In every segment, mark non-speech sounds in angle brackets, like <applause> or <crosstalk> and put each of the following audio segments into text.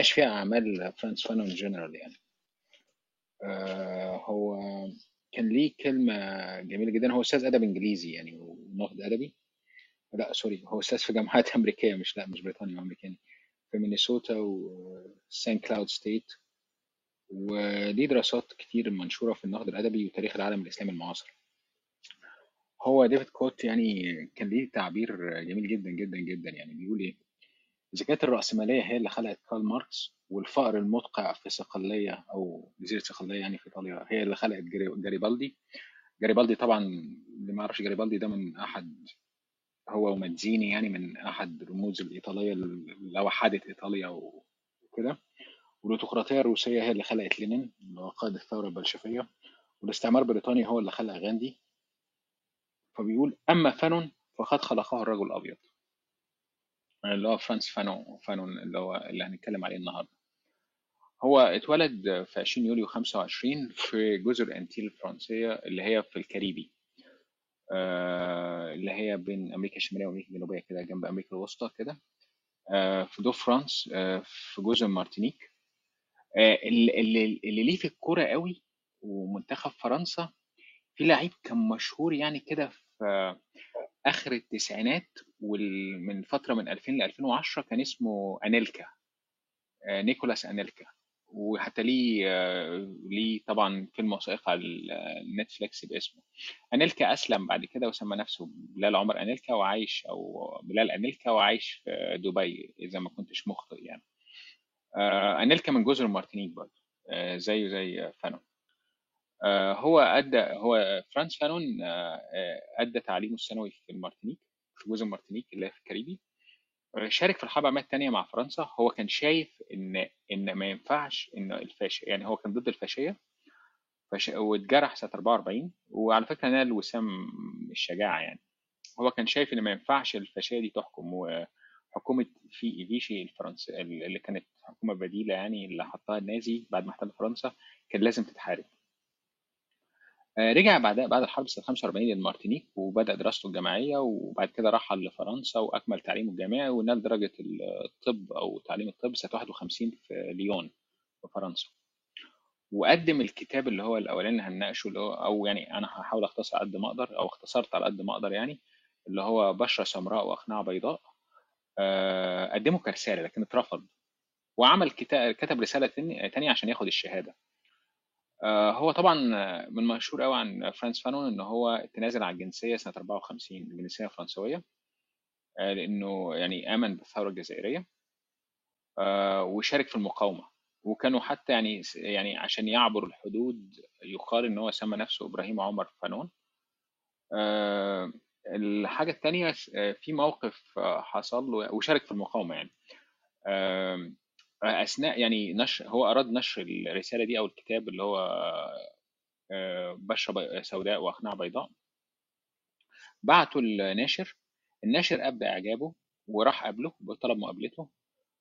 بيناقش فيها أعمال فرانز فانون جنرال يعني. آه هو كان ليه كلمة جميلة جدا. هو أستاذ أدب إنجليزي يعني وناقد أدبي. لا sorry هو أستاذ في جامعات <laughs> أمريكية مش لا مش بريطاني هو أمريكاني. في مينيسوتا وسان كلاود state. وليه دراسات كتير منشورة في النقد الأدبي وتاريخ العالم الإسلامي المعاصر. هو ديفيد كوت يعني كان ليه تعبير جميل جدا جدا جدا يعني. بيقول إيه؟ إذا كانت الرأسمالية هي اللي خلقت كارل ماركس والفقر المدقع في صقلية أو جزيرة صقلية يعني في إيطاليا هي اللي خلقت جاري- جاريبالدي. جاريبالدي طبعا اللي ما يعرفش جاريبالدي ده من أحد هو وماتزيني يعني من أحد الرموز الإيطالية اللي وحدت إيطاليا وكده. والأوتقراطية الروسية هي اللي خلقت لينين اللي هو قائد الثورة البلشفية. والاستعمار البريطاني هو اللي خلق غاندي. فبيقول أما فانون فقد خلقه الرجل الأبيض. اللي هو فرانس فانون فانون اللي هو اللي هنتكلم عليه النهارده. هو اتولد في 20 يوليو 25 في جزر انتيل الفرنسية اللي هي في الكاريبي. آه، اللي هي بين أمريكا الشمالية وأمريكا الجنوبية كده جنب أمريكا الوسطى كده. آه، في دو فرانس آه، في جزر مارتينيك. اللي, اللي ليه في الكورة قوي ومنتخب فرنسا في لعيب كان مشهور يعني كده في آخر التسعينات ومن فترة من 2000 ل 2010 كان اسمه أنيلكا آه، نيكولاس أنيلكا. وحتى ليه آه، ليه طبعا فيلم وثائقي على ال Netflix باسمه. أنيلكا أسلم بعد كده وسمى نفسه بلال عمر أنيلكا وعايش أو بلال أنيلكا وعايش في دبي إذا ما كنتش مخطئ يعني. آه، أنيلكا من جزر مارتينيك برضه زيه زي فانون آه، هو أدى هو فرانس فانون آه، آه، أدى تعليمه الثانوي في المارتينيك في جزر مارتينيك اللي هي في الكاريبي. شارك في الحرب العالمية الثانية مع فرنسا. هو كان شايف إن إن ما ينفعش إن الفاشيه يعني هو كان ضد الفاشية فش... واتجرح سنة 44 وعلى فكرة نال وسام الشجاعة يعني. هو كان شايف إن ما ينفعش الفاشية دي تحكم وحكومة في فيشي الفرنسي اللي كانت حكومة بديلة يعني اللي حطها النازي بعد ما احتل فرنسا كان لازم تتحارب. آه، رجع بعد بعد الحرب سنة 45 للمارتينيك وبدأ دراسته الجامعية وبعد كده رحل لفرنسا وأكمل تعليمه الجامعي ونال درجة الطب أو تعليم الطب سنة 51 في ليون في فرنسا. وقدم الكتاب اللي هو الأولاني اللي هنناقشه اللي هو أو يعني أنا هحاول أختصر قد ما أقدر أو اختصرت على قد ما أقدر يعني اللي هو بشرة سمراء وأقنعة بيضاء. آه، قدمه كرسالة لكن اترفض. وعمل كتاب كتب رسالة تانية عشان ياخد الشهادة. آه، هو طبعا من مشهور قوي عن فرانس فانون إن هو تنازل عن الجنسية سنة 54 الجنسية الفرنسوية آه، لأنه يعني آمن بالثورة الجزائرية آه، وشارك في المقاومة. وكانوا حتى يعني يعني عشان يعبر الحدود يقال إن هو سمى نفسه إبراهيم عمر فانون. الحاجة الثانية في موقف حصل له وشارك في المقاومة يعني. أثناء يعني نشر هو أراد نشر الرسالة دي أو الكتاب اللي هو آه، بشرة بي- سوداء وأقنعة بيضاء. بعتوا الناشر الناشر أبدى إعجابه وراح قابله وطلب مقابلته.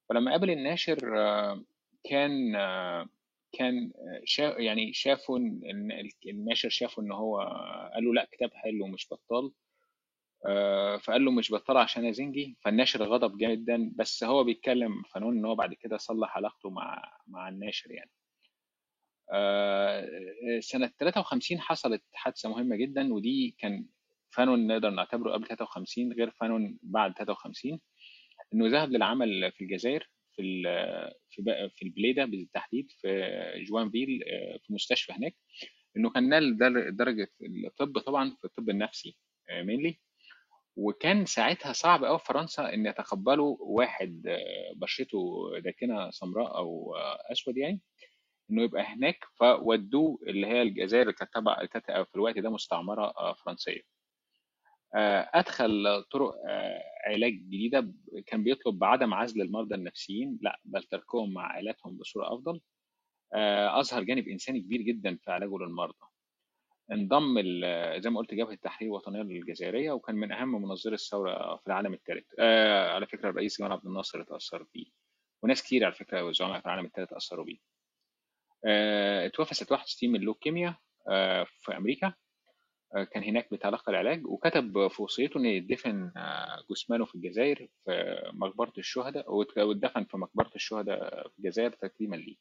فلما قابل الناشر آه، كان آه، كان يعني شافوا الناشر شافوا إن هو قال له لأ كتاب حلو ومش بطال. فقال له مش بطال عشان أزنجي فالناشر غضب جدا بس هو بيتكلم فنون إن هو بعد كده صلح علاقته مع مع الناشر يعني. آه، سنة 53 حصلت حادثة مهمة جدا ودي كان فانون نقدر نعتبره قبل 53 غير فانون بعد 53 إنه ذهب للعمل في الجزائر في في في البليدة بالتحديد في جوانفيل آه، في مستشفى هناك. إنه كان نال در- درجة الطب طبعا في الطب النفسي مينلي وكان ساعتها صعب قوي في فرنسا إن يتقبلوا واحد آه، بشرته داكنة سمراء أو آه، أسود يعني إنه يبقى هناك فودوه اللي هي الجزائر اللي كانت تبع كانت في الوقت ده مستعمرة آه، فرنسية. أدخل طرق علاج جديدة كان بيطلب بعدم عزل المرضى النفسيين لا بل تركهم مع عائلاتهم بصورة أفضل. آه، أظهر جانب إنساني كبير جدا في علاجه للمرضى. انضم زي ما قلت جبهة التحرير الوطنية الجزائرية وكان من أهم منظري الثورة في العالم الثالث آه على فكرة الرئيس جمال عبد الناصر اتأثر بيه وناس كتير على فكرة زعماء في العالم الثالث أثروا بيه. آه اتوفى سنة 61 من لوكيميا آه في أمريكا. آه كان هناك بيتلقى العلاج وكتب في وصيته إن يدفن آه جثمانه في الجزائر في مقبرة الشهداء وات- واتدفن في مقبرة الشهداء في الجزائر تكريما ليه.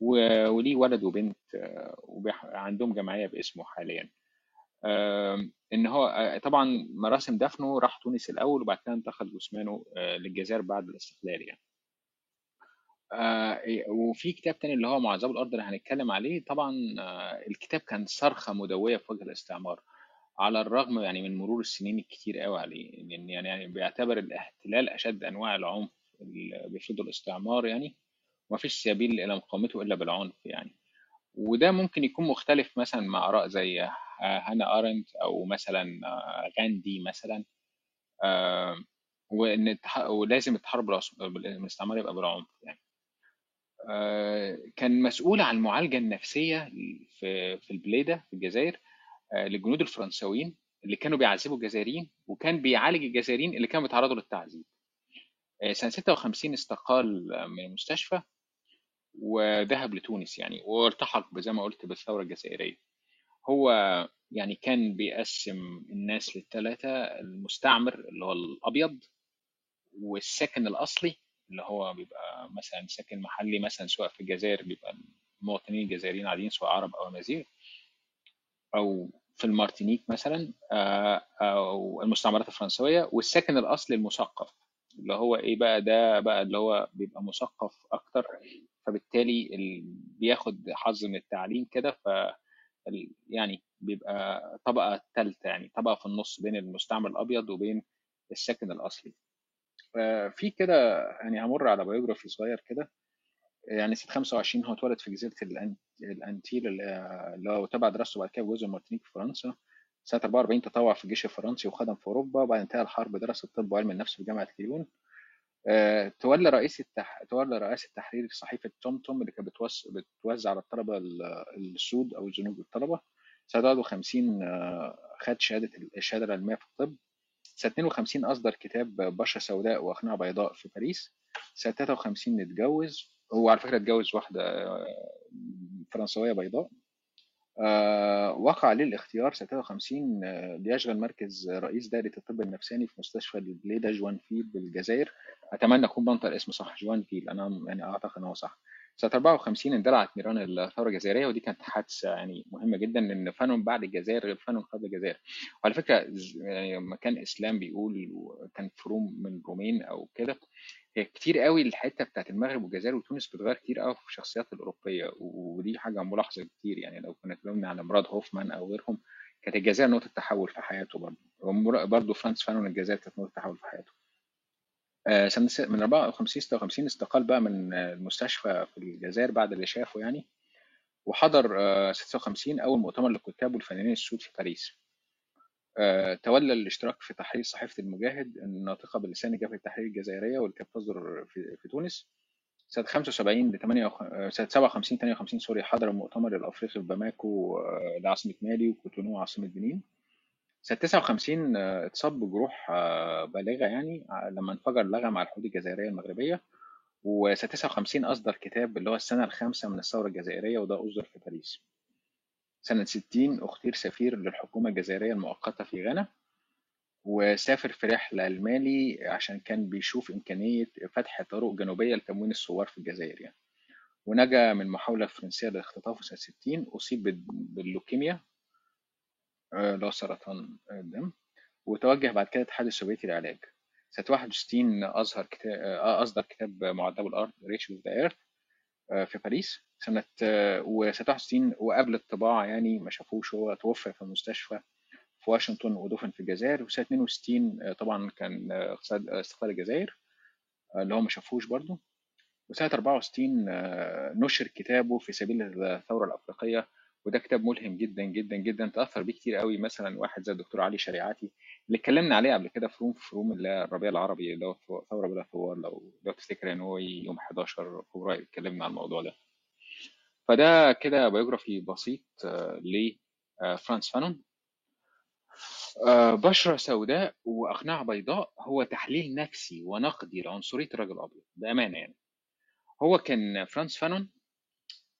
وليه ولد وبنت آه وعندهم جمعية باسمه حاليا. إن هو آه، طبعا مراسم دفنه راح تونس الأول وبعد كده انتقل جثمانه آه، للجزائر بعد الاستقلال يعني. آه، وفي كتاب تاني اللي هو معذب الأرض اللي هنتكلم عليه طبعا الكتاب كان صرخة مدوية في وجه الاستعمار على الرغم يعني من مرور السنين الكتير قوي عليه يعني يعني يعني بيعتبر الاحتلال أشد أنواع العنف اللي بيفرضه الاستعمار يعني. وما فيش سبيل إلى مقاومته إلا بالعنف يعني وده ممكن يكون مختلف مثلا مع آراء زي آه، هانا أرنت أو مثلا آه، غاندي مثلا آه، وإن. ولازم التحرر بالاستعمار يبقى بالعنف يعني آه، كان مسؤول عن المعالجة النفسية في في البليدة في الجزائر آه، للجنود الفرنساويين اللي كانوا بيعذبوا الجزائريين وكان بيعالج الجزائريين اللي كانوا بيتعرضوا للتعذيب آه، سنة 56 استقال من المستشفى وذهب لتونس يعني والتحق زي ما قلت بالثورة الجزائرية. هو يعني كان بيقسم الناس للثلاثة المستعمر اللي هو الأبيض والساكن الأصلي اللي هو بيبقى مثلا ساكن محلي مثلا سواء في الجزائر بيبقى المواطنين الجزائريين عاديين سواء عرب أو أمازيغ أو في المارتينيك مثلا آه، أو المستعمرات الفرنسوية والساكن الأصلي المثقف اللي هو إيه بقى ده بقى اللي هو بيبقى مثقف أكتر فبالتالي ال- بياخد حظ من التعليم كده ف يعني بيبقى طبقة ثالثة يعني طبقة في النص بين المستعمر الأبيض وبين الساكن الأصلي. آه، في كده يعني همر على biography صغير كده. يعني سنة 25 هو اتولد في جزيرة الأن- الأنتيل اللي هو تبع دراسته بعد كده في جزر مارتينيك في فرنسا. سنة 44 تطوع في الجيش الفرنسي وخدم في أوروبا وبعد انتهاء الحرب درس الطب وعلم النفس في جامعة ليون. تولى رئيس التح... تولى رئاسة تحرير صحيفة توم توم اللي كانت بتوس... بتوزع على الطلبة ال- السود أو الزنوج الطلبة. سنة 51 آه، خد شهادة الشهادة العلمية في الطب. سنة 52 أصدر كتاب بشرة سوداء وأقنعة بيضاء في باريس. سنة 53 اتجوز. هو على فكرة اتجوز واحدة آه، فرنسوية بيضاء. آه، وقع عليه الاختيار سنة 53 آه، ليشغل مركز رئيس دائرة الطب النفساني في مستشفى البليدة جوان فيل بالجزائر. أتمنى أكون بنطق الاسم صح جوان فيل أنا يعني أعتقد إن هو صح. سنة 54 اندلعت نيران الثورة الجزائرية ودي كانت حادثة يعني مهمة جدا لأن فانون بعد الجزائر غير فانون قبل الجزائر. وعلى فكرة ز- يعني لما كان إسلام بيقول كان في room من رومين أو كده هي كتير قوي الحتة بتاعت المغرب والجزائر وتونس بتغير كتير قوي في الشخصيات الأوروبية. ودي حاجة ملاحظة كتير يعني لو كنا اتكلمنا على مراد هوفمان أو غيرهم كانت الجزائر نقطة تحول في حياته برضه. برضه فرانس فانون الجزائر كانت نقطة تحول في حياته. آه، سنة س- من 54 56 استقال بقى من آه، المستشفى في الجزائر بعد اللي شافه يعني وحضر آه، 56 أول مؤتمر للكتاب والفنانين السود في باريس. آه، تولى الاشتراك في تحرير صحيفة المجاهد الناطقة بلسان جبهة التحرير الجزائرية واللي كانت تصدر في, تونس. سنة 75 ل 8 سنة 57 58 sorry حضر المؤتمر الأفريقي في باماكو آه، لعاصمة مالي وكوتونو عاصمة بنين. سنة 59 آه، اتصاب بجروح آه، بالغة يعني آه، لما انفجر لغم على الحدود الجزائرية المغربية. وسنة 59 أصدر كتاب اللي هو السنة الخامسة من الثورة الجزائرية وده أصدر في باريس. سنة 60 اختير سفير للحكومة الجزائرية المؤقتة في غانا. وسافر في رحلة لمالي عشان كان بيشوف إمكانية فتح طرق جنوبية لتموين الثوار في الجزائر يعني. ونجا من محاولة فرنسية لاختطافه سنة 60 أصيب بال- باللوكيميا. آه، هو سرطان الدم وتوجه بعد كده الاتحاد السوفيتي للعلاج. سنة 61 أظهر كتاب آه، أصدر كتاب معذبو الأرض Wretched of the Earth في باريس. سنة آه، وسنة 61 وقبل الطباعة يعني ما شافوش هو توفى في المستشفى في واشنطن ودفن في الجزائر. وسنة 62 آه، طبعا كان آه، آه، استقلال الجزائر آه، اللي هو ما شافوش برضه. وسنة 64 آه، نشر كتابه في سبيل الثورة الأفريقية وده كتاب ملهم جدا جدا جدا تأثر بيه كتير قوي. مثلا واحد زي الدكتور علي شريعتي اللي اتكلمنا عليه قبل كده في room في room اللي هي الربيع العربي اللي هو ثورة بلا ثوار لو لو تفتكر يعني هو يوم 11 فبراير اتكلمنا عن الموضوع ده. فده كده biography بسيط آه، لفرانس فانون. آه، بشرة سوداء وأقنعة بيضاء هو تحليل نفسي ونقدي لعنصرية الرجل الأبيض بأمانة يعني. هو كان فرانس فانون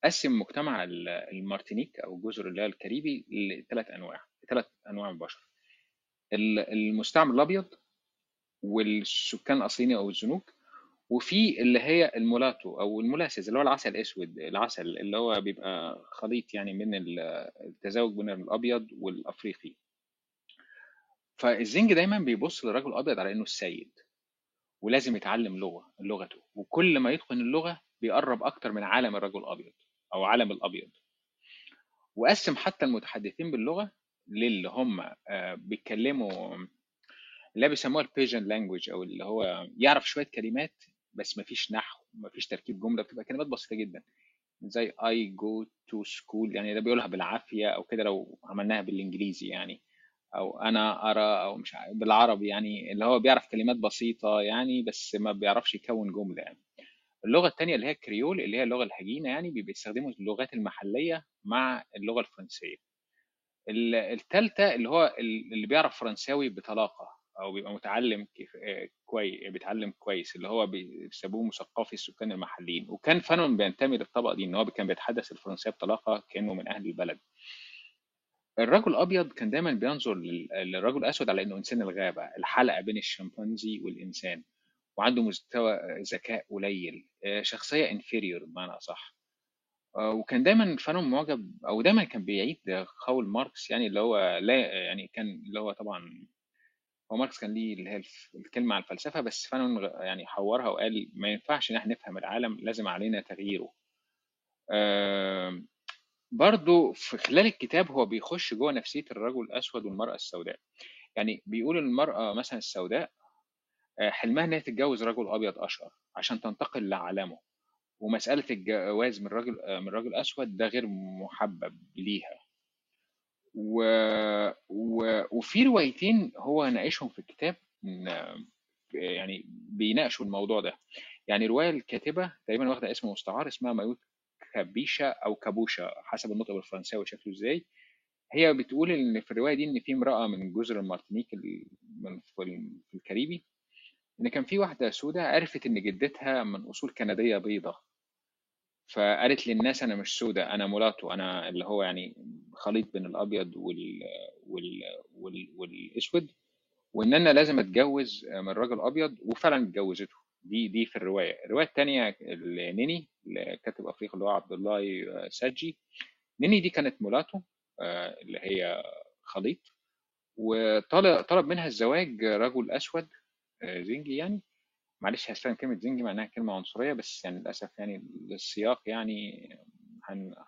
قسم مجتمع المارتينيك أو الجزر اللي هي الكاريبي لثلاث أنواع ثلاث أنواع من البشر المستعمر الأبيض والسكان الأصليين أو الزنوج وفي اللي هي ال mulatto أو ال molasses اللي هو العسل الأسود العسل اللي هو بيبقى خليط يعني من التزاوج بين الأبيض والأفريقي. فالزنج دايما بيبص للرجل الأبيض على إنه السيد ولازم يتعلم لغه لغته. وكل ما يتقن اللغة بيقرب أكتر من عالم الرجل الأبيض. أو عالم الأبيض. وقسم حتى المتحدثين باللغة للي هم آه، بيتكلموا اللي بيسموها ال pidgin language أو اللي هو يعرف شوية كلمات بس مفيش نحو مفيش تركيب جملة بتبقى كلمات بسيطة جدا. زي I go to school يعني ده بيقولها بالعافية أو كده لو عملناها بالإنجليزي يعني. أو أنا أرى أو مش بالعربي يعني اللي هو بيعرف كلمات بسيطة يعني بس ما بيعرفش يكون جملة يعني. اللغة الثانية اللي هي الكريول اللي هي اللغة الهجينة يعني بيستخدموا اللغات المحلية مع اللغة الفرنسية. الثالثه اللي هو اللي بيعرف فرنساوي بطلاقة أو بيبقى متعلم كويس بيتعلم كويس اللي هو بيسموه مثقفي السكان المحليين. وكان فانون بينتمي للطبقة دي إن هو كان بيتحدث الفرنسيه بطلاقة كأنه من أهل البلد. الرجل الأبيض كان دايما بينظر للرجل الأسود على إنه إنسان الغابة الحلقة بين الشمبانزي والإنسان. وعنده مستوى ذكاء قليل آه، شخصية inferior بمعنى أصح آه، وكان دايما فانون معجب أو دايما كان بيعيد قول ماركس يعني اللي هو لا يعني كان اللي هو طبعا هو ماركس كان ليه اللي هي الكلمة على الفلسفة بس فانون يعني حورها وقال ما ينفعش إن إحنا نفهم العالم لازم علينا تغييره. برضو في خلال الكتاب هو بيخش جوه نفسية الرجل الأسود والمرأة السوداء. يعني بيقول المرأة مثلا السوداء آه، حلمها إنها تتجوز رجل أبيض أشقر عشان تنتقل لعالمه. ومسألة الجواز من رجل من رجل أسود ده غير محبب ليها. و... و... وفي روايتين هو ناقشهم في الكتاب يعني بيناقشوا الموضوع ده يعني رواية الكاتبة تقريبا واخدة اسم مستعار اسمها مايوت كابيسيا أو كابوسيا حسب النطق بالفرنساوي شكله إزاي هي بتقول إن في الرواية دي إن في امرأة من جزر المارتينيك في الكاريبي إن كان في واحدة سوداء عرفت إن جدتها من أصول كندية بيضة. فقالت للناس أنا مش سوداء أنا مولاتو أنا اللي هو يعني خليط بين الأبيض وال... وال... وال... والأسود وإن أنا لازم أتجوز من راجل أبيض وفعلا اتجوزته. دي دي في الرواية. الرواية الثانية لنيني كاتب أفريقي اللي هو عبد الله ساجي. نيني دي كانت مولاتو آه، اللي هي خليط وطلب طلب منها الزواج رجل أسود زنجي يعني. معلش هستخدم كلمة زنجي معناها كلمة عنصرية بس يعني للأسف يعني السياق يعني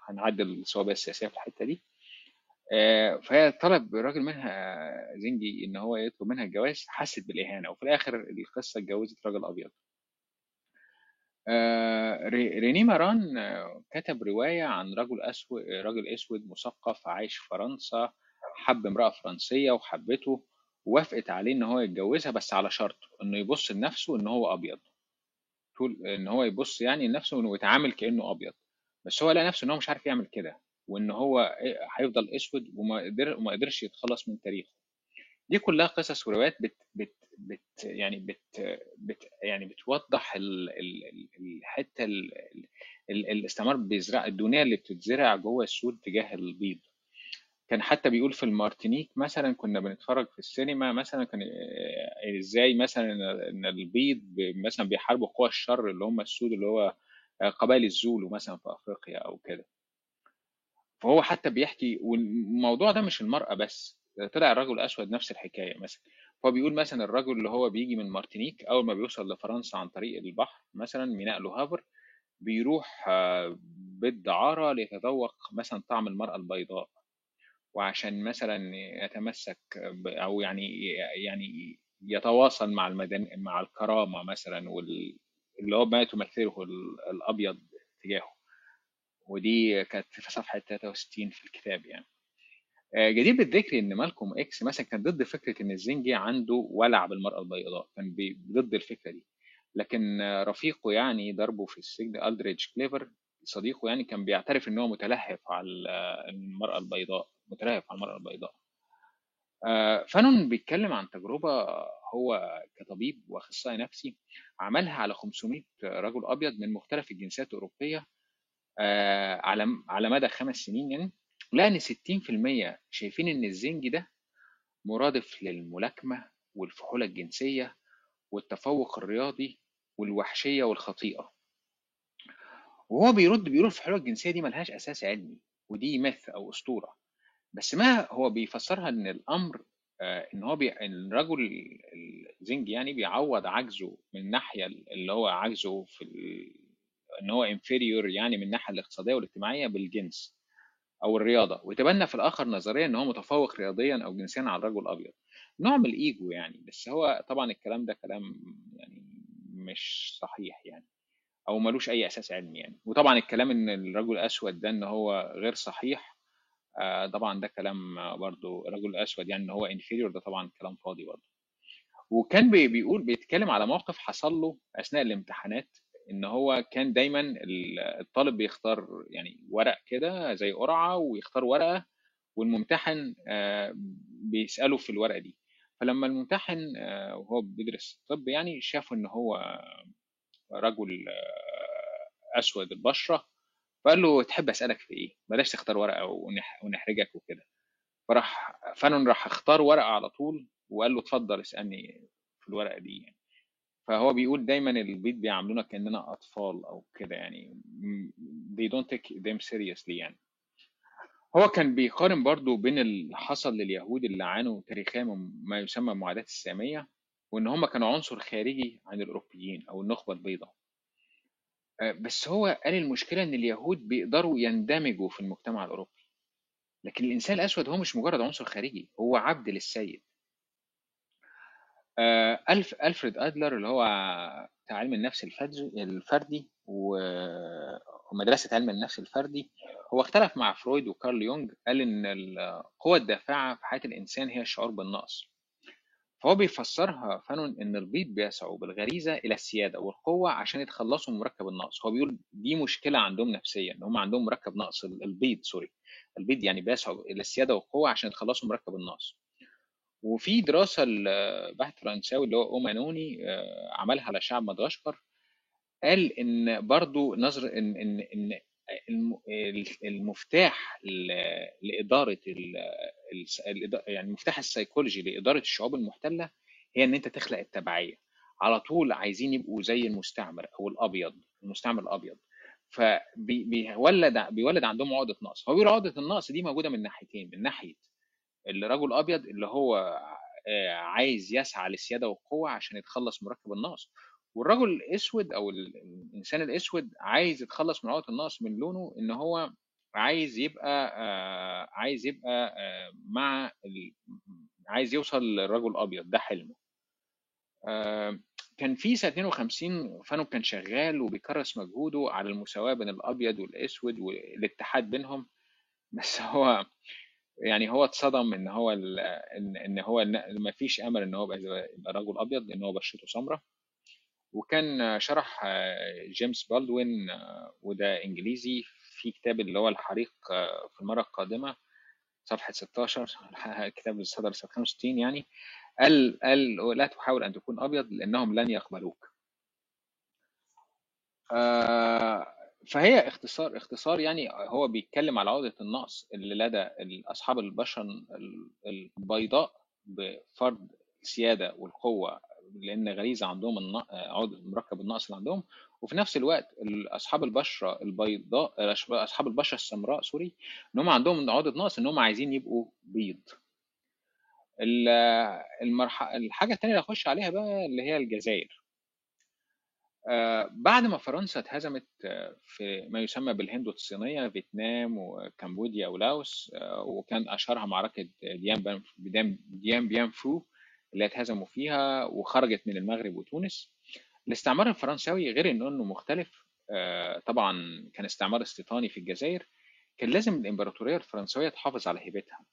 هنعدل الصوابع السياسية في الحتة دي. آه، فهي طلب الراجل منها زنجي إن هو يطلب منها الجواز حست بالإهانة وفي الآخر القصة اتجوزت راجل أبيض. آه، ريني ماران كتب رواية عن رجل اسود راجل أسود مثقف عايش في فرنسا حب امرأة فرنسية وحبته ووافقت عليه إن هو يتجوزها بس على شرط إنه يبص لنفسه إن هو أبيض. طول إن هو يبص يعني لنفسه إنه يتعامل كأنه أبيض. بس هو لقى نفسه إن هو مش عارف يعمل كده وإن هو هيفضل أسود وما قدر وما قدرش يتخلص من تاريخه. دي كلها قصص وروايات بت بت بت يعني بت بت يعني بتوضح ال ال الحتة ال ال الاستعمار بيزرع الدنيا اللي بتتزرع جوه السود تجاه البيض. كان حتى بيقول في المارتينيك مثلا كنا بنتفرج في السينما مثلا كان آه، إزاي مثلا إن البيض مثلا بيحاربوا قوى الشر اللي هم السود اللي هو آه، قبائل الزولو مثلا في أفريقيا أو كده. فهو حتى بيحكي والموضوع ده مش المرأة بس طلع الرجل الأسود نفس الحكاية مثلا. فهو بيقول مثلا الرجل اللي هو بيجي من مارتينيك أول ما بيوصل لفرنسا عن طريق البحر مثلا ميناء لوهافر بيروح آه، بالدعارة ليتذوق مثلا طعم المرأة البيضاء. وعشان مثلا يتمسك أو يعني يعني يتواصل مع المدن مع الكرامة مثلا واللي هو ما تمثله الأبيض تجاهه. ودي كانت في صفحة 63 في الكتاب يعني. آه، جدير بالذكر إن مالكوم إكس مثلا كان ضد فكرة إن الزنجي عنده ولع بالمرأة البيضاء. كان ضد الفكرة دي. لكن رفيقه يعني دربه في السجن ألدريدج كليفر صديقه يعني كان بيعترف إن هو متلهف على المرأة البيضاء. متلهف على المرأة البيضاء. آه، فانون بيتكلم عن تجربة هو كطبيب وأخصائي نفسي عملها على 500 رجل أبيض من مختلف الجنسيات الأوروبية آه، على على مدى خمس سنين يعني لقى ان 60% شايفين إن الزنج ده مرادف للملاكمة والفحولة الجنسية والتفوق الرياضي والوحشية والخطيئة. وهو بيرد بيقول الفحولة الجنسية دي ملهاش أساس علمي ودي مث أو أسطورة. بس ما هو بيفسرها إن الأمر آه، إن هو بي... الرجل الزنج يعني بيعوض عجزه من الناحيه اللي هو عجزه في ال... إن هو inferior يعني من الناحيه الاقتصادية والاجتماعية بالجنس أو الرياضة. ويتبنى في الآخر نظريا إن هو متفوق رياضيا أو جنسيا على الرجل الأبيض. نوع من الإيجو يعني بس هو طبعا الكلام ده كلام يعني مش صحيح يعني أو ملوش أي أساس علمي يعني. وطبعا الكلام إن الرجل الأسود ده إن هو غير صحيح آه طبعا ده كلام برضو الرجل الاسود يعني إن هو inferior ده طبعا كلام فاضي برضو. وكان بيقول بيتكلم على موقف حصل له أثناء الامتحانات إن هو كان دايما الطالب بيختار يعني ورق كده زي قرعة ويختار ورقة والممتحن آه، بيسأله في الورقة دي. فلما الممتحن آه، وهو بيدرس طب يعني شاف إن هو رجل آه، أسود البشره فقال له تحب أسألك في إيه؟ بلاش تختار ورقة ونحرجك وكده. فراح فانون راح أختار ورقة على طول وقال له اتفضل اسألني في الورقة دي يعني. فهو بيقول دايما البيت بيعاملونا كأننا أطفال أو كده يعني. they don't take them seriously يعني. هو كان بيقارن برضو بين اللي حصل لليهود اللي عانوا تاريخيا من ما يسمى معاداة السامية وإن هم كانوا عنصر خارجي عن الأوروبيين أو النخبة البيضاء. آه، بس هو قال المشكلة إن اليهود بيقدروا يندمجوا في المجتمع الأوروبي. لكن الإنسان الأسود هو مش مجرد عنصر خارجي هو عبد للسيد. آه، ألف ألفريد أدلر اللي هو علم النفس الفردي ومدرسة علم النفس الفردي هو اختلف مع فرويد وكارل يونغ قال إن القوة الدافعة في حياة الإنسان هي الشعور بالنقص. فهو بيفسرها فانون إن البيض بيسعوا بالغريزة إلى السيادة والقوة عشان يتخلصوا من مركب النقص. هو بيقول دي مشكلة عندهم نفسيا إن هم عندهم مركب نقص البيض sorry. البيض يعني بيسعوا إلى السيادة والقوة عشان يتخلصوا من مركب النقص. وفي دراسة لبحث فرنساوي اللي هو أومانوني آه، عملها على شعب مدغشقر قال إن برضو نظر إن إن إن المفتاح لإدارة يعني المفتاح السيكولوجي لإدارة الشعوب المحتلة هي إن أنت تخلق التبعية. على طول عايزين يبقوا زي المستعمر أو الأبيض المستعمر الأبيض. فبيولد بيولد عندهم عقدة نقص. هو عقدة النقص دي موجودة من ناحيتين من ناحية الرجل الابيض اللي هو آه، عايز يسعى للسيادة والقوة عشان يتخلص من مركب النقص. والرجل الأسود أو الإنسان الأسود عايز يتخلص من عقدة النقص من لونه إن هو عايز يبقى آه، عايز يبقى آه، مع عايز يوصل للرجل الابيض ده حلمه. كان في سنة 52 فانو كان شغال وبيكرس مجهوده على المساواة بين الأبيض والأسود والاتحاد بينهم. <laughs> بس هو يعني هو اتصدم إن هو إن إن هو ما فيش أمل إن هو يبقى رجل أبيض لأن هو بشرته سمراء. وكان شرح جيمس بالدوين وده إنجليزي في كتاب اللي هو الحريق في المرة القادمة صفحة 16 كتاب الصدر سنه 65 يعني قال قال لا تحاول أن تكون أبيض لأنهم لن يقبلوك. آه، فهي اختصار اختصار يعني هو بيتكلم على عقدة النقص اللي لدى أصحاب البشر البيضاء بفرض السيادة والقوة لأن غريزة عندهم عقدة مركب النقص اللي عندهم وفي نفس الوقت أصحاب البشرة البيضاء أصحاب البشرة السمراء سوري إن هم عندهم عقدة نقص إن هم عايزين يبقوا بيض. المرحلة الحاجة الثانية اللي أخش عليها بقى اللي هي الجزائر. آه، بعد ما فرنسا اتهزمت آه، في ما يسمى بالهند الصينية فيتنام وكمبوديا ولاوس آه، وكان أشهرها معركة ديان بيان ديان بيان فو اللي اتهزموا فيها وخرجت من المغرب وتونس. الاستعمار الفرنساوي غير إنه مختلف. آه، طبعا كان استعمار استيطاني في الجزائر. كان لازم الإمبراطورية الفرنسوية تحافظ على هيبتها.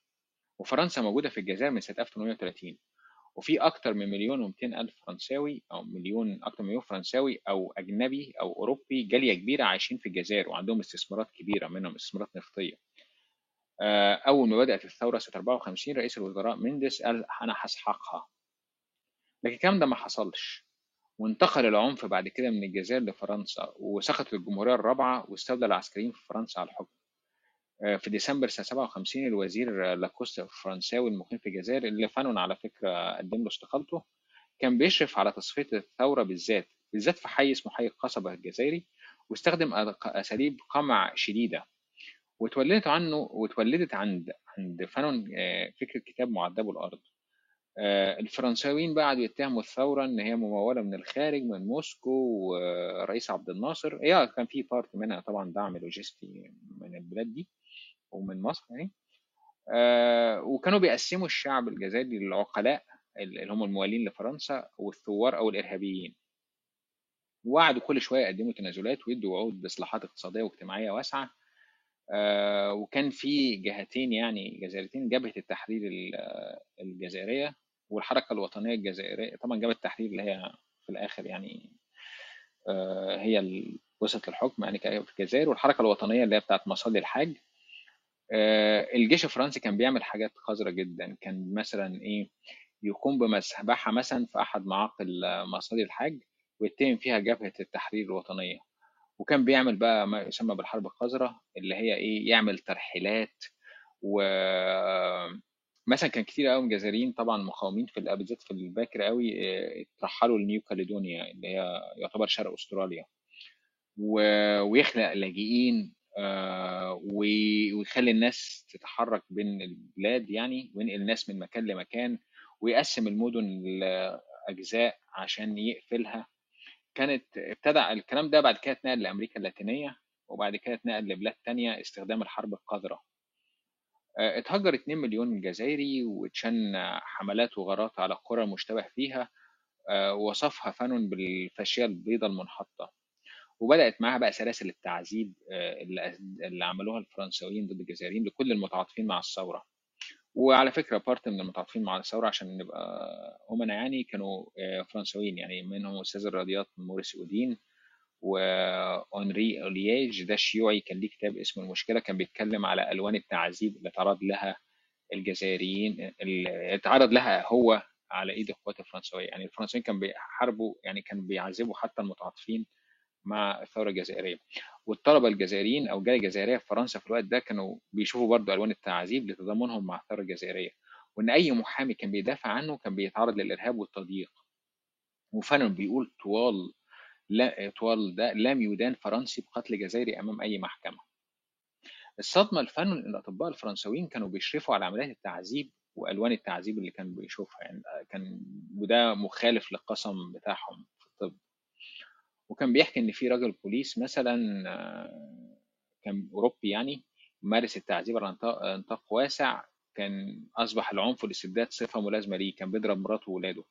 وفرنسا موجودة في الجزائر من سنة 1830 وفي أكتر من مليون ومئتين ألف فرنساوي أو مليون أكتر من مليون فرنساوي أو أجنبي أو أوروبي جالية كبيرة عايشين في الجزائر وعندهم استثمارات كبيرة منهم استثمارات نفطية. آه، أول ما بدأت الثورة سنة 54 رئيس الوزراء منديس قال أنا هسحقها. لكن الكلام ده ما حصلش. وانتقل العنف بعد كده من الجزائر لفرنسا وسقطت الجمهورية الرابعة واستولى العسكريين في فرنسا على الحكم. آه، في ديسمبر سنة 57 الوزير لاكوست الفرنساوي المقيم في الجزائر اللي فانون على فكرة قدم له استقالته كان بيشرف على تصفية الثورة بالذات بالذات في حي اسمه حي القصبة الجزائري واستخدم أساليب قمع شديدة. وتولدت عنه وتولدت عند عند فانون آه، فكرة كتاب معذبو الأرض. آه، الفرنساويين بدأوا يتهموا الثورة إن هي ممولة من الخارج من موسكو والرئيس عبد الناصر. هي كان في part منها طبعا دعم لوجستي من البلاد دي ومن مصر يعني. آه، وكانوا بيقسموا الشعب الجزائري للعقلاء اللي هم الموالين لفرنسا والثوار أو الإرهابيين. وقعدوا كل شوية يقدموا تنازلات ويدوا وعود بإصلاحات اقتصادية واجتماعية واسعة. آه، وكان في جهتين يعني جزائريتين جبهة التحرير الجزائرية والحركة الوطنية الجزائرية. طبعا جبهة التحرير اللي هي في الآخر يعني آه، هي اللي وصلت للحكم يعني في الجزائر. والحركة الوطنية اللي هي بتاعت مصلي الحاج. آه، الجيش الفرنسي كان بيعمل حاجات قذرة جدا. كان مثلا إيه يقوم بمسبحة مثلا في أحد معاقل مصلي الحاج ويتهم فيها جبهة التحرير الوطنية. وكان بيعمل بقى ما يسمى بالحرب القذرة اللي هي إيه يعمل ترحيلات و مثلا كان كتير قوي من الجزائريين طبعا مقاومين في بالذات في الباكر قوي اترحلوا لنيو كاليدونيا اللي هي يعتبر شرق أستراليا. ويخلق لاجئين آه، ويخلي الناس تتحرك بين البلاد يعني وينقل الناس من مكان لمكان ويقسم المدن لأجزاء عشان يقفلها. كانت ابتدى الكلام ده بعد كده اتنقل لأمريكا اللاتينية وبعد كده اتنقل لبلاد تانية استخدام الحرب القذرة. آه، اتهجر 2 مليون جزائري واتشن حملات وغارات على قرى مشتبه فيها آه، وصفها فانون بالفاشية البيضاء المنحطة. وبدأت معاها بقى سلاسل التعذيب آه، اللي عملوها الفرنساويين ضد الجزائريين لكل المتعاطفين مع الثورة. وعلى فكرة part من المتعاطفين مع الثورة عشان نبقى أمنا يعني كانوا فرنساويين يعني منهم أستاذ الرياضيات موريس أودين وأنري أليج. ده شيوعي كان ليه كتاب اسمه المسألة كان بيتكلم على ألوان التعذيب اللي تعرض لها الجزائريين اللي اتعرض لها هو على إيد القوات الفرنسويه يعني الفرنسيين كانوا بيحاربوا يعني كانوا بيعذبوا حتى المتعاطفين مع الثورة الجزائرية. والطلبة الجزائريين أو الجاليه الجزائريه في فرنسا في الوقت ده كانوا بيشوفوا برضه ألوان التعذيب لتضامنهم مع الثورة الجزائرية وإن أي محامي كان بيدافع عنه كان بيتعرض للإرهاب والتضييق. وفانون بيقول طوال لا طوال ده لم يدان فرنسي بقتل جزائري أمام أي محكمة. الصدمة الفن إن الاطباء الفرنسويين كانوا بيشرفوا على عمليات التعذيب وألوان التعذيب اللي كان بيشوفها يعني كان وده مخالف للقسم بتاعهم. وكان بيحكي إن في راجل بوليس مثلا كان أوروبي يعني مارس التعذيب على نطاق واسع كان أصبح العنف والاستبداد صفة ملازمة ليه كان بيضرب مراته وولاده.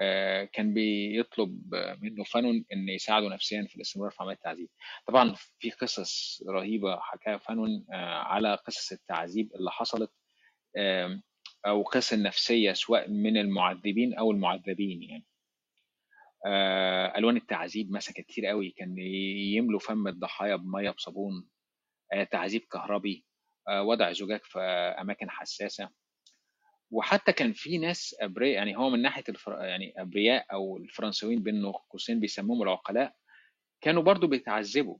آه، كان بيطلب منه فانون إن يساعده نفسيا في الاستمرار في عمليه التعذيب. طبعا في قصص رهيبة حكاها فانون آه، على قصص التعذيب اللي حصلت أو قصص النفسيه سواء من المعذبين أو المعذبين يعني. آه، ألوان التعذيب مثلا كتير قوي. كان يملوا فم الضحايا بمية بصابون تعذيب كهربي وضع زجاج في أماكن حساسة. وحتى كان في ناس ابرياء يعني هو من ناحية الفر... يعني أبرياء أو الفرنساويين بين قوسين بيسموهم العقلاء كانوا برضو بيتعذبوا.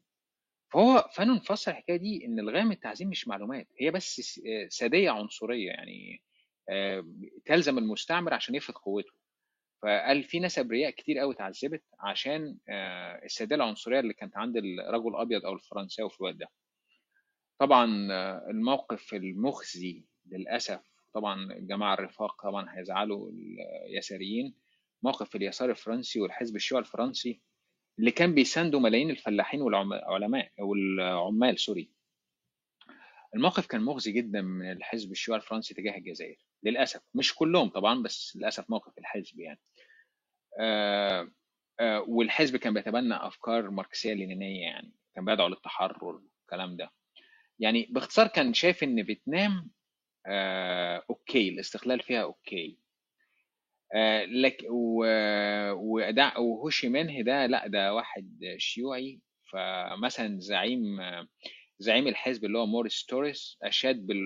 فهو فانون فسر الحكاية دي إن الغاية من التعذيب مش معلومات هي بس سادية عنصرية يعني آه، تلزم المستعمر عشان يفرض قوته. فقال في ناس أبرياء كتير قوي اتعذبت عشان آه، الساديه العنصرية اللي كانت عند الرجل الأبيض أو الفرنساوي في الوقت ده. طبعا آه، الموقف المخزي للأسف طبعا الجماعة الرفاق طبعا هيزعلوا اليساريين. موقف اليسار الفرنسي والحزب الشيوعي الفرنسي اللي كان بيساندوا ملايين الفلاحين والعلماء والعمال سوري. الموقف كان مغزي جدا من الحزب الشيوعي الفرنسي تجاه الجزائر. للأسف. مش كلهم طبعا بس للأسف موقف الحزب يعني. آه آه، والحزب كان بيتبنى أفكار ماركسية لينينية يعني كان بيدعو للتحرر والكلام ده. يعني باختصار كان شايف إن فيتنام آه، okay الاستقلال فيها okay. آه، لك و- وده وهو شي منه ده لأ ده واحد شيوعي. فمثلا زعيم زعيم الحزب اللي هو موريس توريس أشاد بال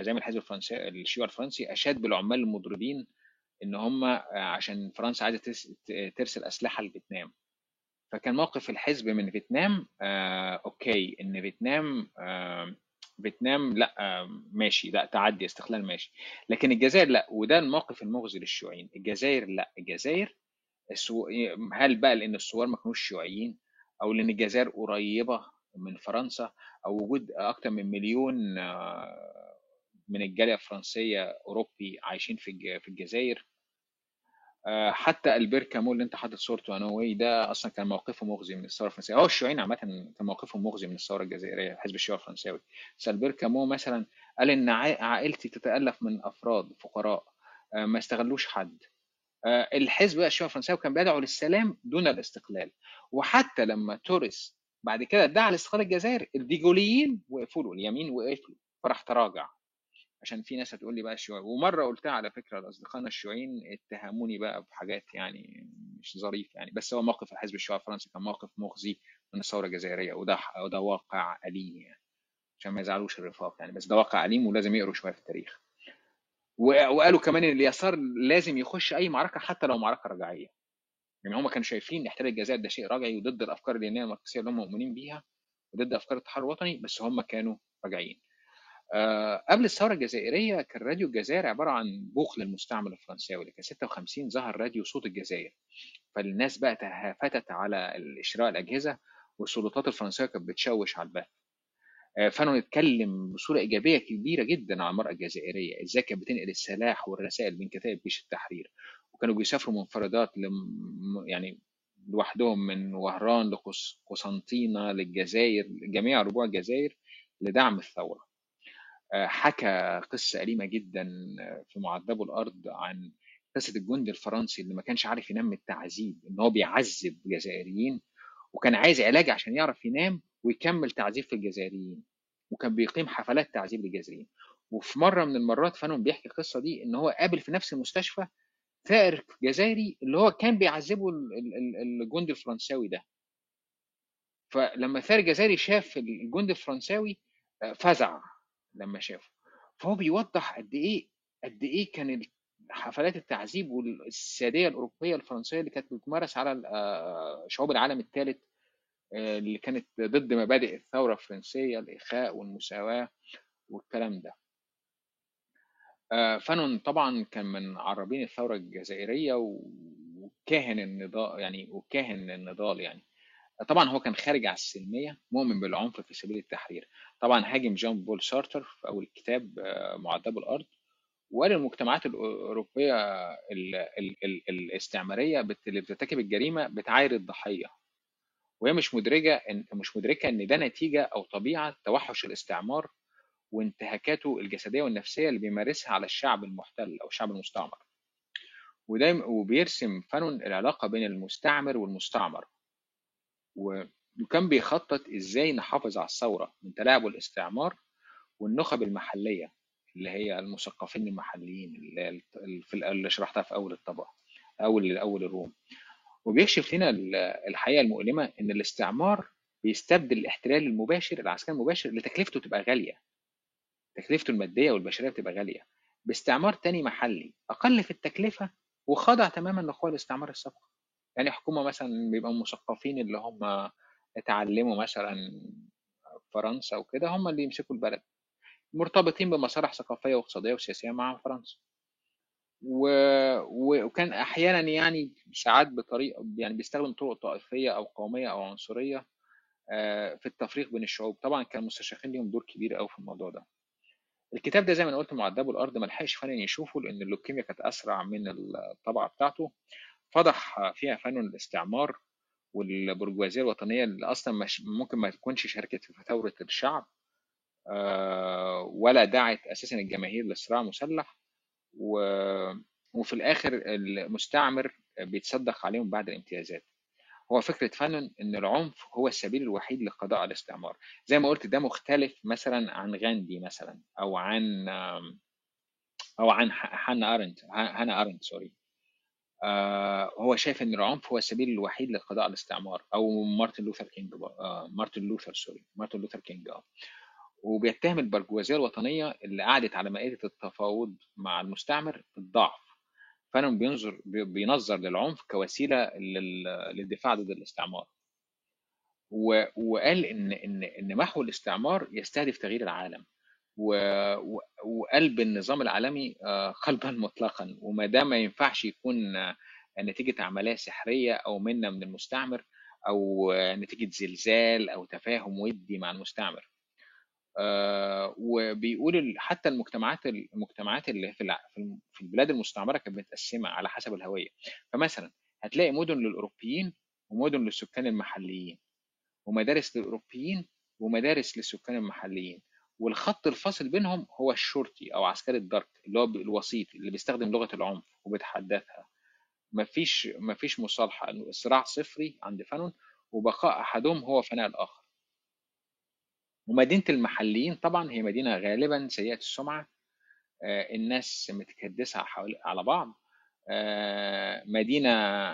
زعيم الحزب الفرنسي الشيوعي الفرنسي أشاد بالعمال المضربين إن هم عشان فرنسا عايزة تس- ترسل أسلحة لفيتنام. فكان موقف الحزب من فيتنام آه okay إن فيتنام آه فيتنام لأ آه ماشي لأ تعدي استقلال ماشي. لكن الجزائر لأ وده الموقف المغزي للشيوعيين. الجزائر لأ الجزائر السو... هل بقى لأن الثوار ما كانوش شيوعيين أو لأن الجزائر قريبة من فرنسا أو وجود أكثر من مليون آه، من الجالية الفرنسية أوروبي عايشين في في الجزائر. آه، حتى ألبير كامو اللي أنت حاطط صورته أنا ده أصلا كان موقفه مغزي من الثورة الفرنسية. هو الشيوعيين عامة كان موقفهم مغزي من الثورة الجزائرية حزب الشيوعي الفرنساوي. بس ألبير كامو مثلا قال إن عا- عائلتي تتألف من أفراد فقراء آه، ما استغلوش حد. الحزب الشيوعي الفرنساوي كان بيدعو للسلام دون الاستقلال. وحتى لما توريس بعد كده ادعى لاستقلال الجزائر الديجوليين وقفوا له اليمين وقفوا فراح تراجع. عشان في ناس هتقول لي بقى الشيوعي ومرة قلتها على فكرة لأصدقائنا الشيوعيين اتهموني بقى بحاجات يعني مش ظريف يعني بس هو موقف الحزب الشيوعي الفرنسي كان موقف مخزي من الثورة الجزائرية وده وده واقع أليم يعني عشان ما يزعلوش الرفاق يعني بس ده واقع أليم ولازم يقروا شوية في التاريخ. وقالوا كمان إن اليسار لازم يخش أي معركة حتى لو معركة رجعية. يعني هم كانوا شايفين احتلال الجزائر ده شيء رجعي وضد الأفكار الدينية الماركسية اللي هم مؤمنين بيها وضد أفكار التحرر الوطني بس هم كانوا راجعين. آه، قبل الثورة الجزائرية كان راديو الجزائر عبارة عن بوق للمستعمر الفرنساوي لكن 56 ظهر راديو صوت الجزائر. فالناس بقى تهافتت على شراء الأجهزة والسلطات الفرنسيه كانت بتشوش على البث آه، فانو نتكلم بصورة إيجابية كبيرة جدا عن المرأة الجزائرية إزاي كانت بتنقل السلاح والرسائل بين كتائب جيش التحرير. وكانوا بيسافروا منفردات لم يعني لوحدهم من وهران لقسنطينه للجزائر جميع ربوع الجزائر لدعم الثورة. آه، حكى قصة أليمة جدا في معذبو الأرض عن قصة الجندي الفرنسي اللي ما كانش عارف ينام من التعذيب إن هو بيعذب جزائريين وكان عايز علاج عشان يعرف ينام ويكمل تعذيب في الجزائريين وكان بيقيم حفلات تعذيب للجزائريين. وفي مرة من المرات فانون بيحكي القصة دي إن هو قابل في نفس المستشفى ثائر جزائري اللي هو كان بيعذبه ال- ال- ال- الجندي الفرنساوي ده. فلما الثائر الجزائري شاف الجندي الفرنساوي آه، فزع لما شافه. فهو بيوضح قد إيه قد إيه كان حفلات التعذيب والسياديه الأوروبية الفرنسية اللي كانت بتمارس على آه، شعوب العالم الثالث آه، اللي كانت ضد مبادئ الثورة الفرنسية الاخاء والمساواة والكلام ده. فانون طبعا كان من عرابين الثورة الجزائرية وكاهن النضال يعني وكاهن النضال يعني. طبعا هو كان خارج على السلمية مؤمن بالعنف في سبيل التحرير. طبعا هاجم جان بول سارتر في أول الكتاب آه، معذب الأرض. وقال المجتمعات الأوروبية ال- ال- ال- الاستعمارية اللي بترتكب الجريمة بتعاير الضحية. وهي مش مدركه ان مش مدركة إن ده نتيجة أو طبيعة توحش الاستعمار وانتهاكاته الجسدية والنفسية اللي بيمارسها على الشعب المحتل أو الشعب المستعمر. ودايما وبيرسم فانون العلاقة بين المستعمر والمستعمر. وكان بيخطط إزاي نحافظ على الثورة من تلاعب الاستعمار والنخب المحلية اللي هي المثقفين المحليين اللي اللي شرحتها في أول الطبق أول أول الروم. وبيكشف لنا ال- الحقيقة المؤلمة إن الاستعمار بيستبدل الاحتلال المباشر العسكري المباشر اللي تكلفته تبقى غالية. تكلفته المادية والبشرية بتبقى غالية. باستعمار تاني محلي أقل في التكلفة وخاضع تماما لاخوان الاستعمار السابق يعني حكومة مثلا بيبقى مثقفين اللي هم اتعلموا مثلا فرنسا وكده هم اللي يمسكوا البلد. مرتبطين بمصالح ثقافية واقتصادية وسياسية مع فرنسا. و... وكان أحيانا يعني ساعات بطريقه يعني بيستخدم طرق طائفية أو قومية أو عنصرية آه، في التفريق بين الشعوب. طبعا كان المستشرقين ليهم دور كبير قوي في الموضوع ده. الكتاب ده زي ما أنا قلت معذبو الأرض ما لحقش فنان يشوفه لأن اللوكيميا كانت أسرع من الطبعه بتاعته فضح فيها فنون الاستعمار والبرجوازية الوطنية اللي أصلا مش ممكن ما تكونش شاركت في ثورة الشعب آه، ولا دعت أساسا الجماهير لصراع مسلح. وفي الآخر المستعمر بيتصدق عليهم بعد الامتيازات هو فكرة فانون إن العنف هو السبيل الوحيد للقضاء على الاستعمار. زي ما قلت ده مختلف مثلا عن غاندي مثلا أو عن أو عن هانا أرنت هانا أرنت sorry. آه هو شايف إن العنف هو السبيل الوحيد للقضاء على الاستعمار أو مارتن لوثر كينج آه مارتن لوثر sorry مارتن لوثر كينج آه. وبيتهم البرجوازية الوطنية اللي قعدت على مائدة التفاوض مع المستعمر بالضعف فانا بينظر بينظر للعنف كوسيلة للدفاع ضد الاستعمار. وقال ان ان إن محو الاستعمار يستهدف تغيير العالم. وقلب النظام العالمي آه، قلبا <laughs> مطلقا. وما دام ما ينفعش يكون آه، نتيجة عملية سحرية أو منة من المستعمر أو نتيجة زلزال أو تفاهم ودي مع المستعمر. آه، وبيقول حتى المجتمعات المجتمعات اللي في في البلاد المستعمرة كانت متقسمه على حسب الهوية. فمثلا هتلاقي مدن للأوروبيين ومدن للسكان المحليين ومدارس للأوروبيين ومدارس للسكان المحليين والخط الفاصل بينهم هو الشرطي أو عسكري الدرك اللي هو الوسيط اللي بيستخدم لغة العنف وبيتحدثها. مفيش مفيش مصالحة الصراع صفري عند فانون وبقاء أحدهم هو فناء الآخر. ومدينة المحليين طبعا هي مدينة غالبا سيئة السمعة. آه، الناس متكدسة على بعض. آه، مدينة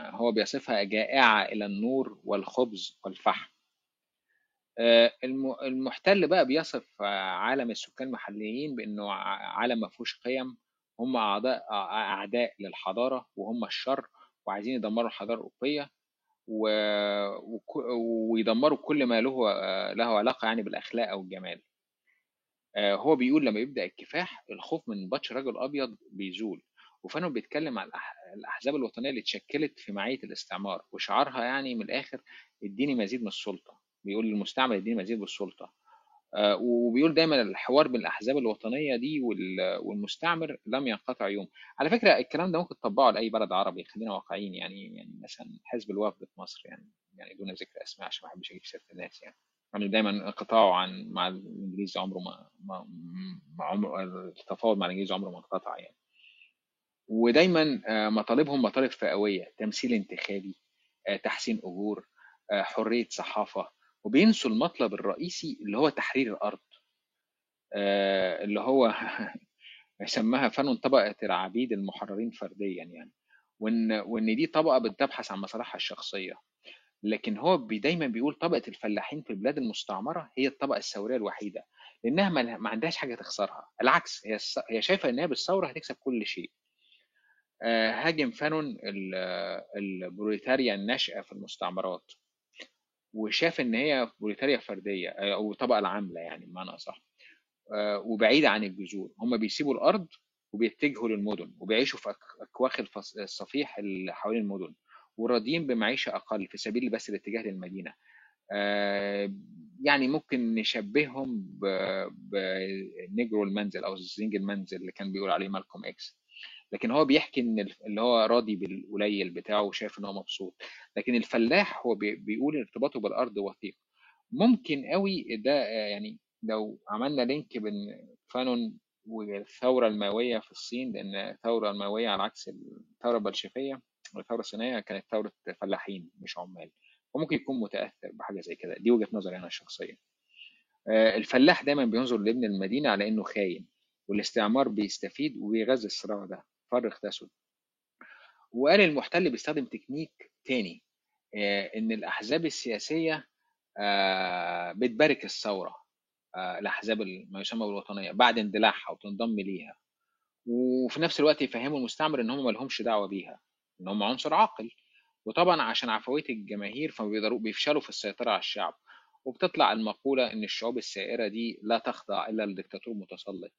هو بيصفها جائعة إلى النور والخبز والفحم. آه، المحتل بقى بيصف عالم السكان المحليين بأنه عالم ما قيم. هم اعداء اعداء للحضارة وهم الشر وعايزين يدمروا الحضارة الأوروبية. و... ويدمروا كل ما له له علاقة يعني بالأخلاق أو الجمال. آه، هو بيقول لما يبدأ الكفاح الخوف من بطش رجل أبيض بيزول. وفانو بيتكلم عن الأحزاب الوطنية اللي اتشكلت في معية الاستعمار وشعارها يعني من الآخر اديني مزيد من السلطة. بيقول للمستعمر اديني مزيد من السلطة. وبيقول دايما الحوار بين الاحزاب الوطنية دي والمستعمر لم ينقطع يوم. على فكرة الكلام ده ممكن تطبقه لاي بلد عربي خلينا واقعيين يعني يعني مثلا حزب الوفد في مصر يعني يعني دون ذكر أسماء عشان ما أحبش أجيب سيرة الناس يعني. يعني دايما انقطاعه عن مع الإنجليز عمره ما, ما, ما عمر التفاوض مع الإنجليز عمره ما انقطع يعني. ودايما آه، مطالبهم مطالب فئوية تمثيل انتخابي آه، تحسين أجور حرية صحافة وبينسوا المطلب الرئيسي اللي هو تحرير الأرض. آه، اللي هو <laughs> سماها فن طبقه العبيد المحررين فرديا يعني. وإن وإن دي طبقة بتبحث عن مصالحها الشخصية. لكن هو بي دايما بيقول طبقة الفلاحين في البلاد المستعمرة هي الطبقة الثورية الوحيدة. لأنها ما عندهاش حاجة تخسرها. العكس هي هي شايفة إن هي بالثوره هتكسب كل شيء. آه، هاجم فانون البروليتاريا الناشئه في المستعمرات. وشاف إن هي بروليتاريا فردية آه، أو الطبقه العاملة يعني بمعنى أصح. آه، وبعيده عن الجذور. هم بيسيبوا الأرض وبيتجهوا للمدن وبيعيشوا في أكواخ الصفيح اللي حوالين المدن وراضيين بمعيشة أقل في سبيل بس الاتجاه للمدينة. آه، يعني ممكن نشبههم ب negro المنزل أو زنج المنزل اللي كان بيقول عليه مالكوم إكس. لكن هو بيحكي إن اللي هو راضي بالقليل بتاعه وشايف إن هو مبسوط. لكن الفلاح هو بيقول ارتباطه بالأرض وثيق ممكن قوي ده يعني لو عملنا link بين فانون والثورة المائوية في الصين لأن الثورة المائوية على عكس الثورة البلشفية والثورة الصينية كانت ثورة فلاحين مش عمال. وممكن يكون متأثر بحاجة زي كده. دي وجهة نظري أنا الشخصية آه، الفلاح دايما بينظر لابن المدينة على إنه خاين والاستعمار بيستفيد وبيغذي الصراع ده. فرق تسد وقال المحتل بيستخدم تكنيك تاني آه، إن الأحزاب السياسية آه، بتبارك الثورة آه، الأحزاب ما يسمى بالوطنية بعد اندلاعها وتنضم ليها. وفي نفس الوقت يفهموا المستعمر إن هم ما لهمش دعوة بيها إن هم عنصر عاقل. وطبعا عشان عفوية الجماهير فبيقدروا بيفشلوا في السيطرة على الشعب. وبتطلع المقولة إن الشعوب السائرة دي لا تخضع إلا لدكتاتور متسلط.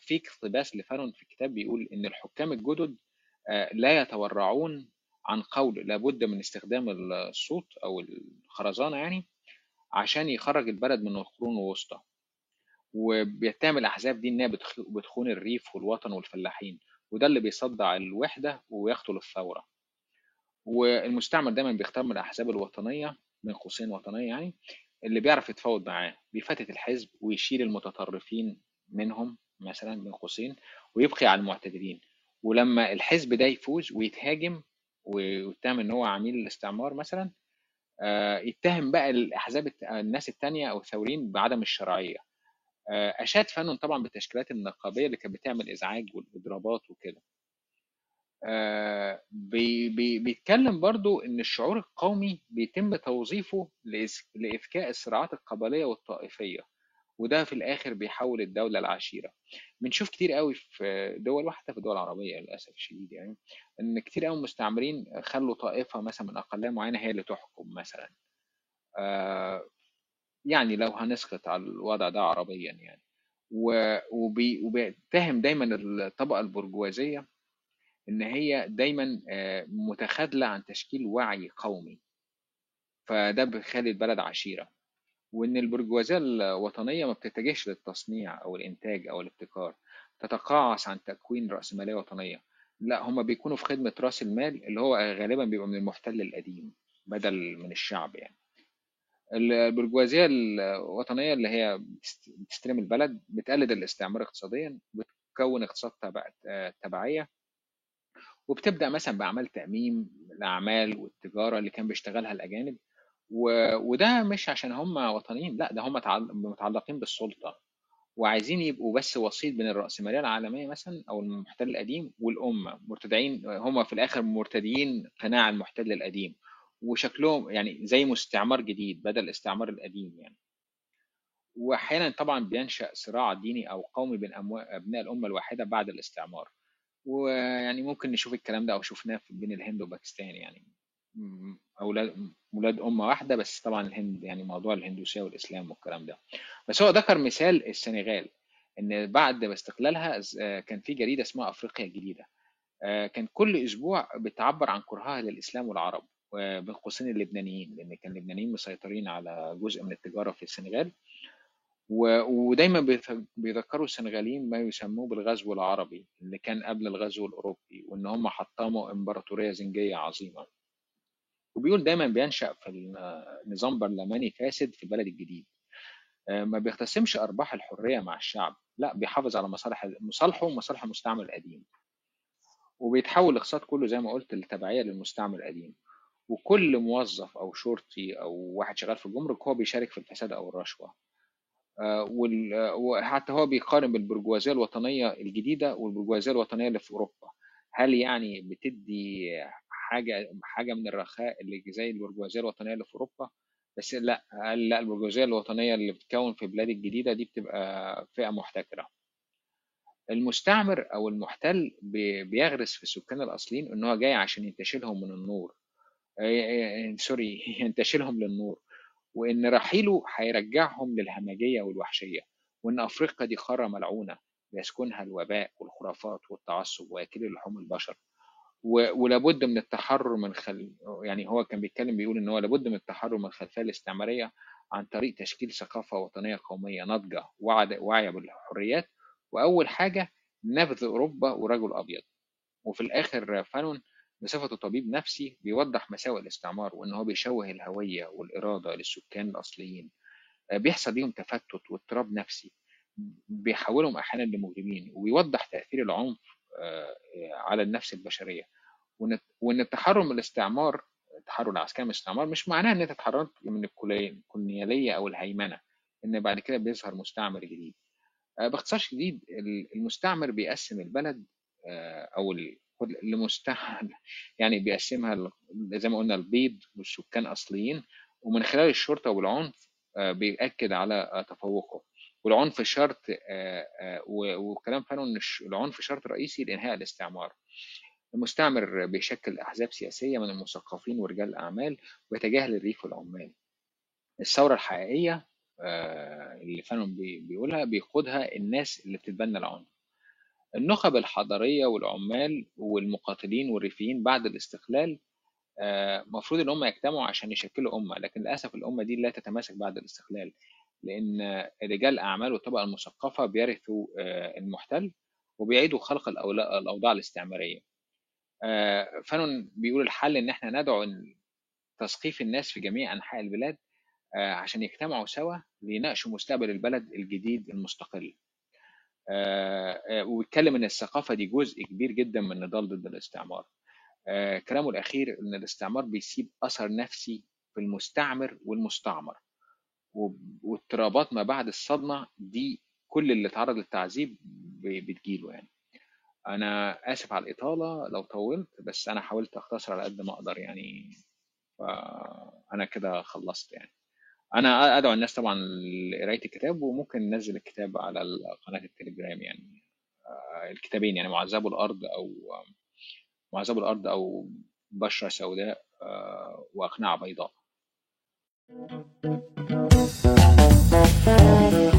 في اقتباس لفانون في الكتاب بيقول إن الحكام الجدد آه، لا يتورعون عن قول لابد من استخدام الصوت أو الخرزانة يعني عشان يخرج البلد من القرون الوسطى. وبيتهم الأحزاب دي انها بتخون الريف والوطن والفلاحين وده اللي بيصدع الوحدة ويقتل الثورة. والمستعمر دايما بيختار من الأحزاب الوطنية من قوسين وطنية يعني اللي بيعرف يتفاوض معاه بيفتت الحزب ويشيل المتطرفين منهم مثلا بين قوسين ويبقي على المعتدلين. ولما الحزب ده يفوز ويتهاجم ويتهم إن هو عميل الاستعمار مثلا آه، يتهم بقى الأحزاب الناس التانية أو الثوريين بعدم الشرعية. آه، أشاد فانون طبعا بالتشكيلات النقابية اللي كانت بتعمل إزعاج والإضرابات وكده. آه، بي بي بيتكلم برضو إن الشعور القومي بيتم توظيفه لإذكاء الصراعات القبلية والطائفية. وده في الآخر بيحول الدولة العشيرة بنشوف كتير قوي في دول وحتى في الدول العربية للأسف الشديد يعني إن كتير قوي مستعمرين خلوا طائفة مثلا من أقلية معينة هي اللي تحكم مثلا. آه يعني لو هنسقط على الوضع ده عربيا يعني. وبيتهم دايما الطبقة البرجوازية إن هي دايما آه، متخاذلة عن تشكيل وعي قومي. فده بيخلي البلد عشيرة. وإن البرجوازية الوطنية ما بتتجهش للتصنيع أو الإنتاج أو الابتكار تتقاعس عن تكوين راسماليه وطنية. لا هم بيكونوا في خدمة رأس المال اللي هو غالبا بيبقى من المحتل القديم بدل من الشعب يعني. البرجوازية الوطنية اللي هي بتستلم البلد بتقلد الاستعمار اقتصاديا بتكون اقتصاد تبعية وبتبدأ مثلا بأعمال تأميم الأعمال والتجارة اللي كان بيشتغلها الأجانب. و... وده مش عشان هم وطنيين لا ده هم متعلقين بالسلطة. وعايزين يبقوا بس وسيط بين الرأسمالية العالمية مثلا أو المحتل القديم والأمة. مرتدعين هم في الآخر مرتديين قناع المحتل القديم. وشكلهم يعني زي مستعمر جديد بدل الاستعمار القديم يعني. وأحيانا طبعا بينشأ صراع ديني أو قومي بين أبناء الأمة الواحدة بعد الاستعمار. ويعني ممكن نشوف الكلام ده أو شفناه بين الهند وباكستان يعني. أولاد ولاد امه واحدة بس طبعا الهند يعني موضوع الهندوسية والإسلام والكلام ده. بس هو ذكر مثال السنغال إن بعد استقلالها كان في جريدة اسمها أفريقيا الجديدة. آه، كان كل أسبوع بتعبر عن كرهها للإسلام والعرب بين قوسين اللبنانيين لأن كان اللبنانيين مسيطرين على جزء من التجارة في السنغال. ودايما بيذكروا السنغاليين ما يسموه بالغزو العربي اللي كان قبل الغزو الأوروبي وإن هم حطموا إمبراطورية زنجية عظيمة. وبيقول دايما بينشأ في نظام برلماني فاسد في البلد الجديد. آه، ما بيقتسمش أرباح الحرية مع الشعب. لا بيحافظ على مصالح مصالحه ومصالح المستعمر القديم. وبيتحول الاقتصاد كله زي ما قلت للتبعية للمستعمر القديم. وكل موظف أو شرطي أو واحد شغال في الجمرك هو بيشارك في الفساد أو الرشوة. آه، وحتى هو بيقارن بالبرجوازيه الوطنية الجديدة والبرجوازية الوطنية اللي في أوروبا. هل يعني بتدي حاجة حاجة من الرخاء اللي زي البرجوازية الوطنية اللي في أوروبا بس لأ لأ البرجوازية الوطنية اللي بتتكون في البلاد الجديدة دي بتبقى فئة محتكرة. المستعمر أو المحتل بيغرس في السكان الأصليين إن هو جاي عشان ينتشلهم من النور. سوري <laughs> ينتشلهم للنور. وإن رحيله هيرجعهم للهمجية والوحشية وإن أفريقيا دي قارة ملعونة يسكنها الوباء والخرافات والتعصب وأكل لحوم البشر. ولابد من التحرر من خل... يعني هو كان بيتكلم بيقول إن هو لابد من التحرر من الخلفيه الاستعمارية عن طريق تشكيل ثقافة وطنية قومية ناضجة واعيه بالحريات وأول حاجة نبذ أوروبا ورجل أبيض. وفي الآخر فانون بصفته طبيب نفسي بيوضح مساوئ الاستعمار وإن هو بيشوه الهوية والإرادة للسكان الأصليين. آه، بيحصل ليهم تفتت واضطراب نفسي بيحولهم أحيانا لمجرمين وبيوضح تأثير العنف على النفس البشرية. وإن التحرر من الاستعمار التحرر العسكري من الاستعمار مش معناه إن أنت اتحررت من الكولونيالية أو الهيمنة إن بعد كده بيظهر مستعمر جديد. آه، باختصار شديد المستعمر بيقسم البلد أو لمستحل <laughs> يعني بيقسمها زي ما قلنا البيض والسكان أصليين ومن خلال الشرطة والعنف آه، بيأكد على تفوقه. والعنف شرط وكلام فانو إن العنف شرط رئيسي لإنهاء الاستعمار. المستعمر بيشكل أحزاب سياسية من المثقفين ورجال الأعمال ويتجاهل الريف والعمال. الثورة الحقيقية اللي فانون بيقولها بيقودها الناس اللي بتتبنى العنف. النخب الحضرية والعمال والمقاتلين والريفيين بعد الاستقلال المفروض إن هم يجتمعوا عشان يشكلوا أمة لكن للأسف الأمة دي لا تتماسك بعد الاستقلال. لأن رجال الاعمال والطبقة المثقفة بيرثوا آه، المحتل وبيعيدوا خلق الأوضاع الاستعمارية. آه، فانون بيقول الحل إن إحنا ندعو تثقيف الناس في جميع أنحاء البلاد عشان يجتمعوا سوا ليناقشوا مستقبل البلد الجديد المستقل. آه، آه، وبيتكلم إن الثقافة دي جزء كبير جدا من النضال ضد الاستعمار. آه، كلامه الأخير إن الاستعمار بيسيب أثر نفسي في المستعمر والمستعمر. واضطرابات ما بعد الصدمة دي كل اللي اتعرض للتعذيب بتجيله يعني. أنا آسف على الإطالة لو طولت بس أنا حاولت أختصر على قد ما أقدر يعني. فأنا كده خلصت يعني. أنا أدعو الناس طبعا لقراية الكتاب وممكن ننزل الكتاب على قناة التليجرام يعني. آه، الكتابين يعني معذبو الأرض أو معذبو الأرض أو بشرة سوداء آه، Thank you.